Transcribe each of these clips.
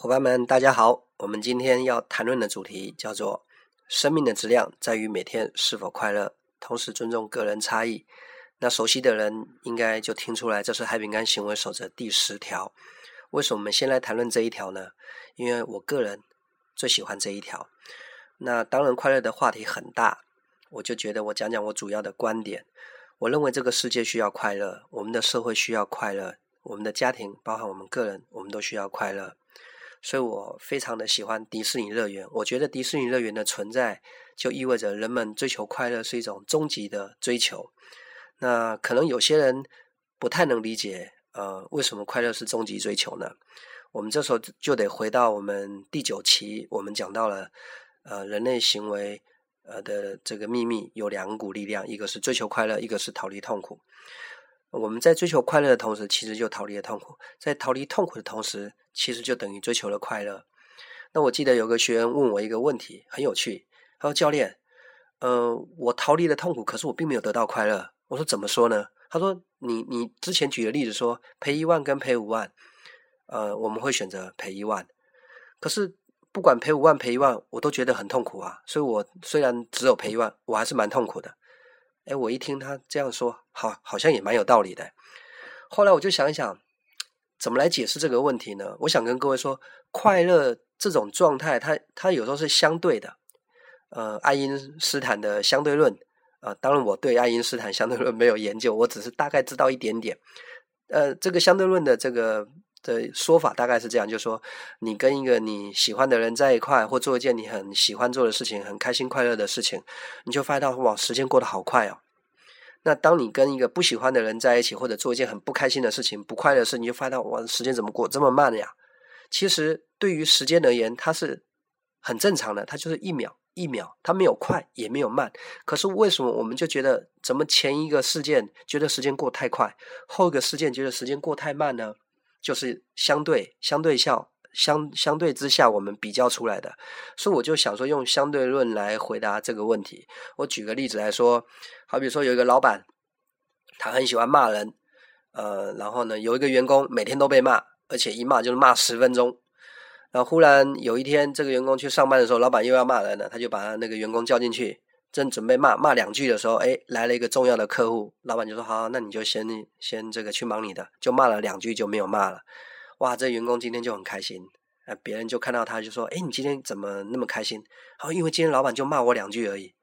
伙伴们，大家好！我们今天要谈论的主题叫做“生命的质量在于每天是否快乐，同时尊重个人差异”。那熟悉的人应该就听出来，这是海饼干行为守则第十条。为什么我们先来谈论这一条呢？因为我个人最喜欢这一条。那当然，快乐的话题很大，我就觉得我讲讲我主要的观点。我认为这个世界需要快乐，我们的社会需要快乐，我们的家庭，包含我们个人，我们都需要快乐。所以我非常的喜欢迪士尼乐园。我觉得迪士尼乐园的存在，就意味着人们追求快乐是一种终极的追求。那可能有些人不太能理解，呃，为什么快乐是终极追求呢？我们这时候就得回到我们第九期，我们讲到了，呃，人类行为呃的这个秘密有两股力量，一个是追求快乐，一个是逃离痛苦。我们在追求快乐的同时，其实就逃离了痛苦；在逃离痛苦的同时，其实就等于追求了快乐。那我记得有个学员问我一个问题，很有趣。他说：“教练，嗯，我逃离了痛苦，可是我并没有得到快乐。”我说：“怎么说呢？”他说：“你你之前举的例子说赔一万跟赔五万，呃，我们会选择赔一万。可是不管赔五万赔一万，我都觉得很痛苦啊。所以我虽然只有赔一万，我还是蛮痛苦的。”哎，我一听他这样说，好，好像也蛮有道理的。后来我就想一想，怎么来解释这个问题呢？我想跟各位说，快乐这种状态，它它有时候是相对的。呃，爱因斯坦的相对论啊，当然我对爱因斯坦相对论没有研究，我只是大概知道一点点。呃，这个相对论的这个。的说法大概是这样，就是说，你跟一个你喜欢的人在一块，或做一件你很喜欢做的事情，很开心快乐的事情，你就发现到哇，时间过得好快哦。那当你跟一个不喜欢的人在一起，或者做一件很不开心的事情、不快乐的事，你就发现到哇，时间怎么过这么慢呀？其实对于时间而言，它是很正常的，它就是一秒一秒，它没有快也没有慢。可是为什么我们就觉得，怎么前一个事件觉得时间过太快，后一个事件觉得时间过太慢呢？就是相对相对效相相对之下，我们比较出来的，所以我就想说用相对论来回答这个问题。我举个例子来说，好比说有一个老板，他很喜欢骂人，呃，然后呢有一个员工每天都被骂，而且一骂就是骂十分钟。然后忽然有一天，这个员工去上班的时候，老板又要骂人了，他就把那个员工叫进去。正准备骂骂两句的时候，哎，来了一个重要的客户，老板就说：“好，那你就先先这个去忙你的。”就骂了两句就没有骂了。哇，这员工今天就很开心。啊，别人就看到他就说：“哎，你今天怎么那么开心？”好，因为今天老板就骂我两句而已。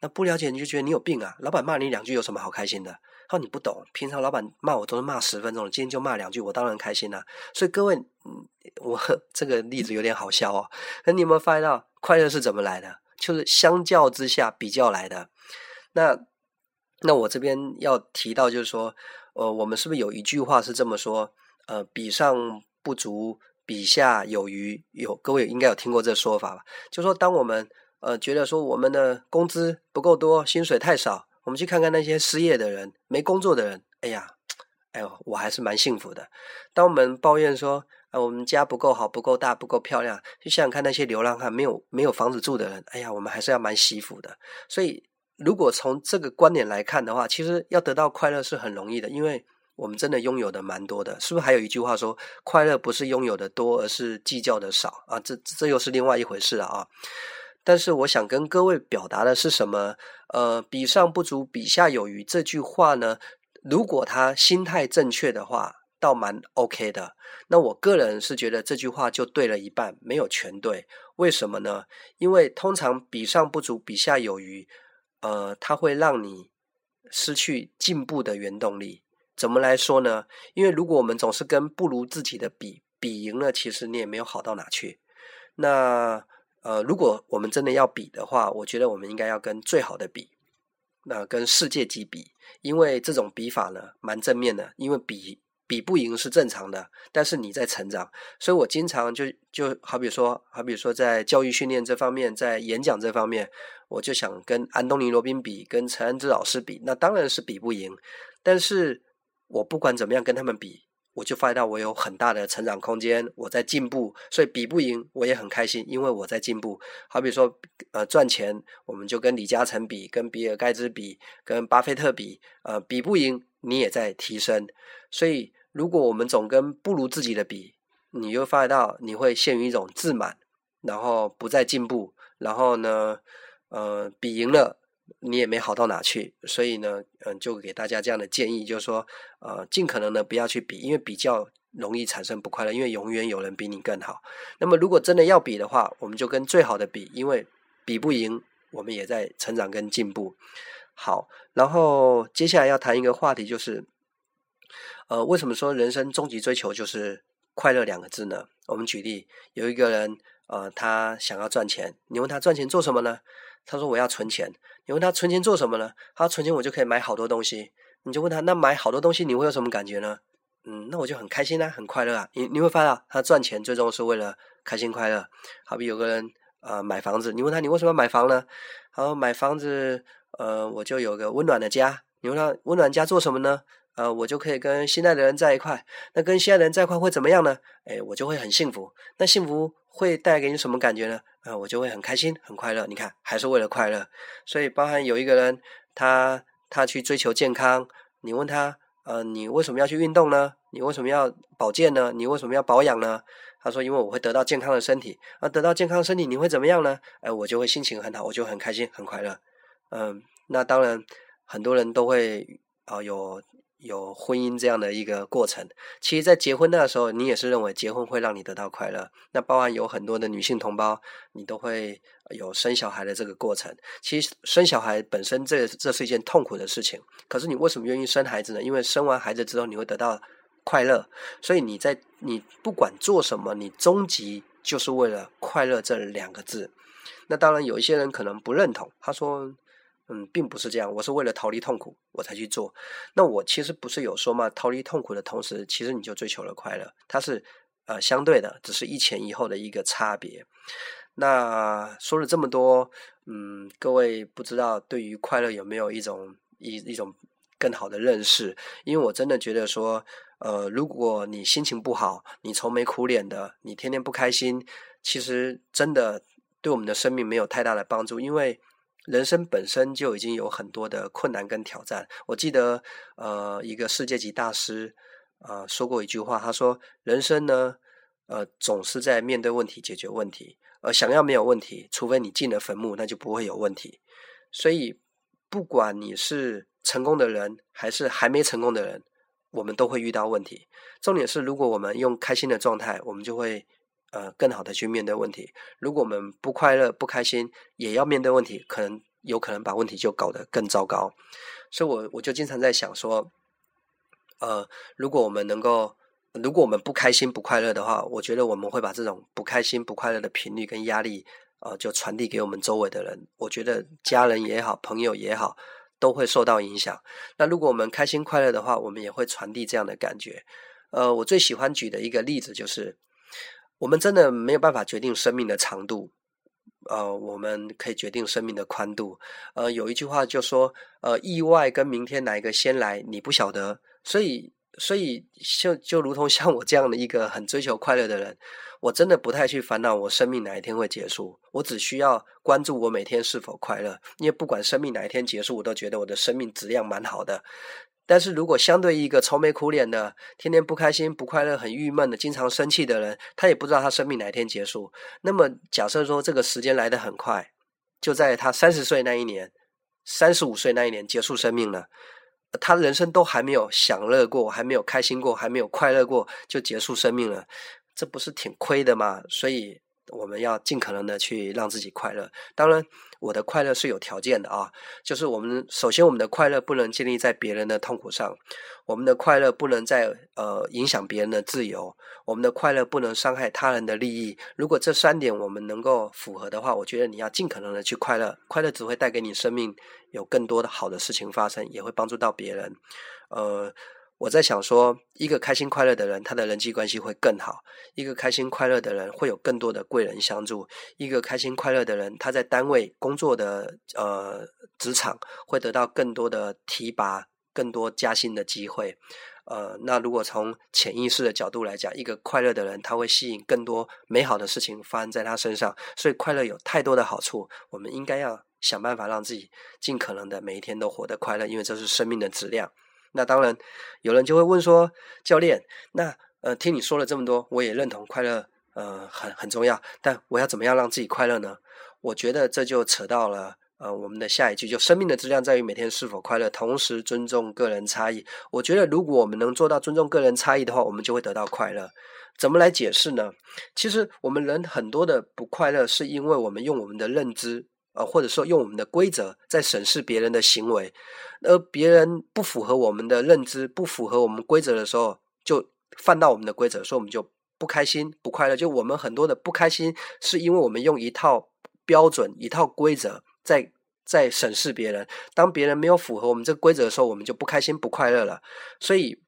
那不了解你就觉得你有病啊！老板骂你两句有什么好开心的？好，你不懂，平常老板骂我都是骂十分钟，今天就骂两句，我当然开心了。所以各位，我这个例子有点好笑哦。那你有没有发现到快乐是怎么来的？就是相较之下比较来的，那那我这边要提到就是说，呃，我们是不是有一句话是这么说？呃，比上不足，比下有余。有各位应该有听过这说法吧？就说当我们呃觉得说我们的工资不够多，薪水太少，我们去看看那些失业的人、没工作的人，哎呀，哎呦，我还是蛮幸福的。当我们抱怨说，啊，我们家不够好，不够大，不够漂亮。就想想看那些流浪汉，没有没有房子住的人，哎呀，我们还是要蛮惜福的。所以，如果从这个观点来看的话，其实要得到快乐是很容易的，因为我们真的拥有的蛮多的。是不是还有一句话说，快乐不是拥有的多，而是计较的少啊？这这又是另外一回事了啊。但是，我想跟各位表达的是什么？呃，比上不足，比下有余。这句话呢，如果他心态正确的话。倒蛮 OK 的，那我个人是觉得这句话就对了一半，没有全对。为什么呢？因为通常比上不足，比下有余，呃，它会让你失去进步的原动力。怎么来说呢？因为如果我们总是跟不如自己的比，比赢了，其实你也没有好到哪去。那呃，如果我们真的要比的话，我觉得我们应该要跟最好的比，那跟世界级比，因为这种比法呢，蛮正面的，因为比。比不赢是正常的，但是你在成长，所以我经常就就好比说，好比说在教育训练这方面，在演讲这方面，我就想跟安东尼罗宾比，跟陈安之老师比，那当然是比不赢。但是我不管怎么样跟他们比，我就发现到我有很大的成长空间，我在进步，所以比不赢我也很开心，因为我在进步。好比说，呃，赚钱，我们就跟李嘉诚比，跟比尔盖茨比，跟巴菲特比，呃，比不赢，你也在提升，所以。如果我们总跟不如自己的比，你就发觉到你会陷于一种自满，然后不再进步，然后呢，呃，比赢了你也没好到哪去，所以呢，嗯，就给大家这样的建议，就是说，呃，尽可能的不要去比，因为比较容易产生不快乐，因为永远有人比你更好。那么如果真的要比的话，我们就跟最好的比，因为比不赢，我们也在成长跟进步。好，然后接下来要谈一个话题，就是，呃，为什么说人生终极追求就是快乐两个字呢？我们举例，有一个人，呃，他想要赚钱，你问他赚钱做什么呢？他说我要存钱。你问他存钱做什么呢？他存钱我就可以买好多东西。你就问他，那买好多东西你会有什么感觉呢？嗯，那我就很开心啊，很快乐啊。你你会发现，他赚钱最终是为了开心快乐。好比有个人，呃，买房子，你问他你为什么买房呢？然后买房子。呃，我就有个温暖的家。你问他温暖家做什么呢？呃，我就可以跟心爱的人在一块。那跟心爱的人在一块会怎么样呢？哎，我就会很幸福。那幸福会带给你什么感觉呢？呃，我就会很开心、很快乐。你看，还是为了快乐。所以，包含有一个人，他他去追求健康。你问他，呃，你为什么要去运动呢？你为什么要保健呢？你为什么要保养呢？他说，因为我会得到健康的身体。而得到健康的身体，你会怎么样呢？哎，我就会心情很好，我就很开心、很快乐。嗯，那当然，很多人都会啊有有婚姻这样的一个过程。其实，在结婚那个时候，你也是认为结婚会让你得到快乐。那包含有很多的女性同胞，你都会有生小孩的这个过程。其实，生小孩本身这这是一件痛苦的事情。可是，你为什么愿意生孩子呢？因为生完孩子之后，你会得到快乐。所以，你在你不管做什么，你终极就是为了快乐这两个字。那当然，有一些人可能不认同，他说。嗯，并不是这样。我是为了逃离痛苦，我才去做。那我其实不是有说嘛，逃离痛苦的同时，其实你就追求了快乐。它是呃相对的，只是一前一后的一个差别。那说了这么多，嗯，各位不知道对于快乐有没有一种一一种更好的认识？因为我真的觉得说，呃，如果你心情不好，你愁眉苦脸的，你天天不开心，其实真的对我们的生命没有太大的帮助，因为。人生本身就已经有很多的困难跟挑战。我记得，呃，一个世界级大师啊说过一句话，他说：“人生呢，呃，总是在面对问题、解决问题。呃想要没有问题，除非你进了坟墓，那就不会有问题。所以，不管你是成功的人，还是还没成功的人，我们都会遇到问题。重点是，如果我们用开心的状态，我们就会。”呃，更好的去面对问题。如果我们不快乐、不开心，也要面对问题，可能有可能把问题就搞得更糟糕。所以，我我就经常在想说，呃，如果我们能够，如果我们不开心、不快乐的话，我觉得我们会把这种不开心、不快乐的频率跟压力，呃，就传递给我们周围的人。我觉得家人也好，朋友也好，都会受到影响。那如果我们开心快乐的话，我们也会传递这样的感觉。呃，我最喜欢举的一个例子就是。我们真的没有办法决定生命的长度，呃，我们可以决定生命的宽度。呃，有一句话就说，呃，意外跟明天哪一个先来，你不晓得。所以，所以就就如同像我这样的一个很追求快乐的人，我真的不太去烦恼我生命哪一天会结束，我只需要关注我每天是否快乐。因为不管生命哪一天结束，我都觉得我的生命质量蛮好的。但是如果相对一个愁眉苦脸的、天天不开心、不快乐、很郁闷的、经常生气的人，他也不知道他生命哪一天结束。那么假设说这个时间来得很快，就在他三十岁那一年、三十五岁那一年结束生命了，他人生都还没有享乐过、还没有开心过、还没有快乐过，就结束生命了，这不是挺亏的吗？所以。我们要尽可能的去让自己快乐。当然，我的快乐是有条件的啊，就是我们首先我们的快乐不能建立在别人的痛苦上，我们的快乐不能在呃影响别人的自由，我们的快乐不能伤害他人的利益。如果这三点我们能够符合的话，我觉得你要尽可能的去快乐，快乐只会带给你生命有更多的好的事情发生，也会帮助到别人。呃。我在想说，一个开心快乐的人，他的人际关系会更好；一个开心快乐的人，会有更多的贵人相助；一个开心快乐的人，他在单位工作的呃职场会得到更多的提拔、更多加薪的机会。呃，那如果从潜意识的角度来讲，一个快乐的人，他会吸引更多美好的事情发生在他身上。所以，快乐有太多的好处，我们应该要想办法让自己尽可能的每一天都活得快乐，因为这是生命的质量。那当然，有人就会问说：“教练，那呃，听你说了这么多，我也认同快乐，呃，很很重要。但我要怎么样让自己快乐呢？我觉得这就扯到了。呃，我们的下一句就生命的质量在于每天是否快乐，同时尊重个人差异。我觉得，如果我们能做到尊重个人差异的话，我们就会得到快乐。怎么来解释呢？其实我们人很多的不快乐，是因为我们用我们的认知，呃，或者说用我们的规则在审视别人的行为，而别人不符合我们的认知，不符合我们规则的时候，就犯到我们的规则，所以我们就不开心、不快乐。就我们很多的不开心，是因为我们用一套标准、一套规则。在在审视别人，当别人没有符合我们这个规则的时候，我们就不开心不快乐了。所以，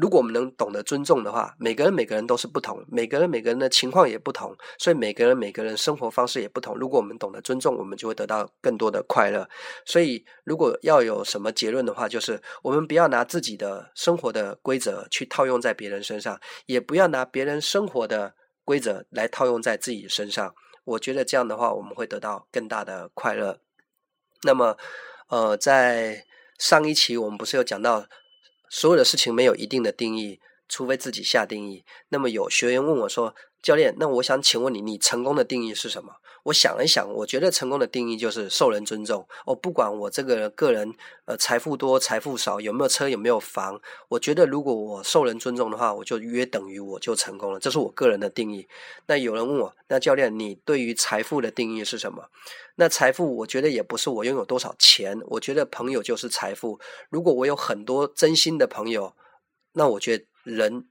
如果我们能懂得尊重的话，每个人每个人都是不同，每个人每个人的情况也不同，所以每个人每个人生活方式也不同。如果我们懂得尊重，我们就会得到更多的快乐。所以，如果要有什么结论的话，就是我们不要拿自己的生活的规则去套用在别人身上，也不要拿别人生活的规则来套用在自己身上。我觉得这样的话，我们会得到更大的快乐。那么，呃，在上一期我们不是有讲到，所有的事情没有一定的定义，除非自己下定义。那么有学员问我说：“教练，那我想请问你，你成功的定义是什么？”我想了一想，我觉得成功的定义就是受人尊重。我不管我这个个人，呃，财富多财富少，有没有车有没有房，我觉得如果我受人尊重的话，我就约等于我就成功了。这是我个人的定义。那有人问我，那教练，你对于财富的定义是什么？那财富，我觉得也不是我拥有多少钱，我觉得朋友就是财富。如果我有很多真心的朋友，那我觉得人。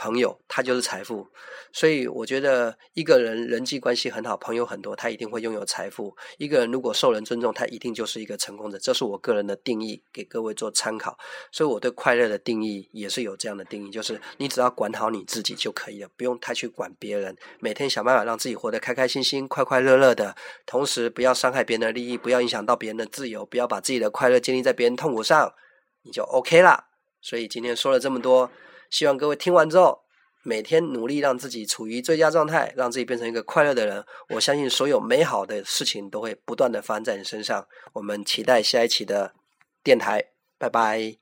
朋友，他就是财富，所以我觉得一个人人际关系很好，朋友很多，他一定会拥有财富。一个人如果受人尊重，他一定就是一个成功者。这是我个人的定义，给各位做参考。所以我对快乐的定义也是有这样的定义，就是你只要管好你自己就可以了，不用太去管别人。每天想办法让自己活得开开心心、快快乐乐的，同时不要伤害别人的利益，不要影响到别人的自由，不要把自己的快乐建立在别人痛苦上，你就 OK 啦。所以今天说了这么多。希望各位听完之后，每天努力让自己处于最佳状态，让自己变成一个快乐的人。我相信所有美好的事情都会不断的发生在你身上。我们期待下一期的电台，拜拜。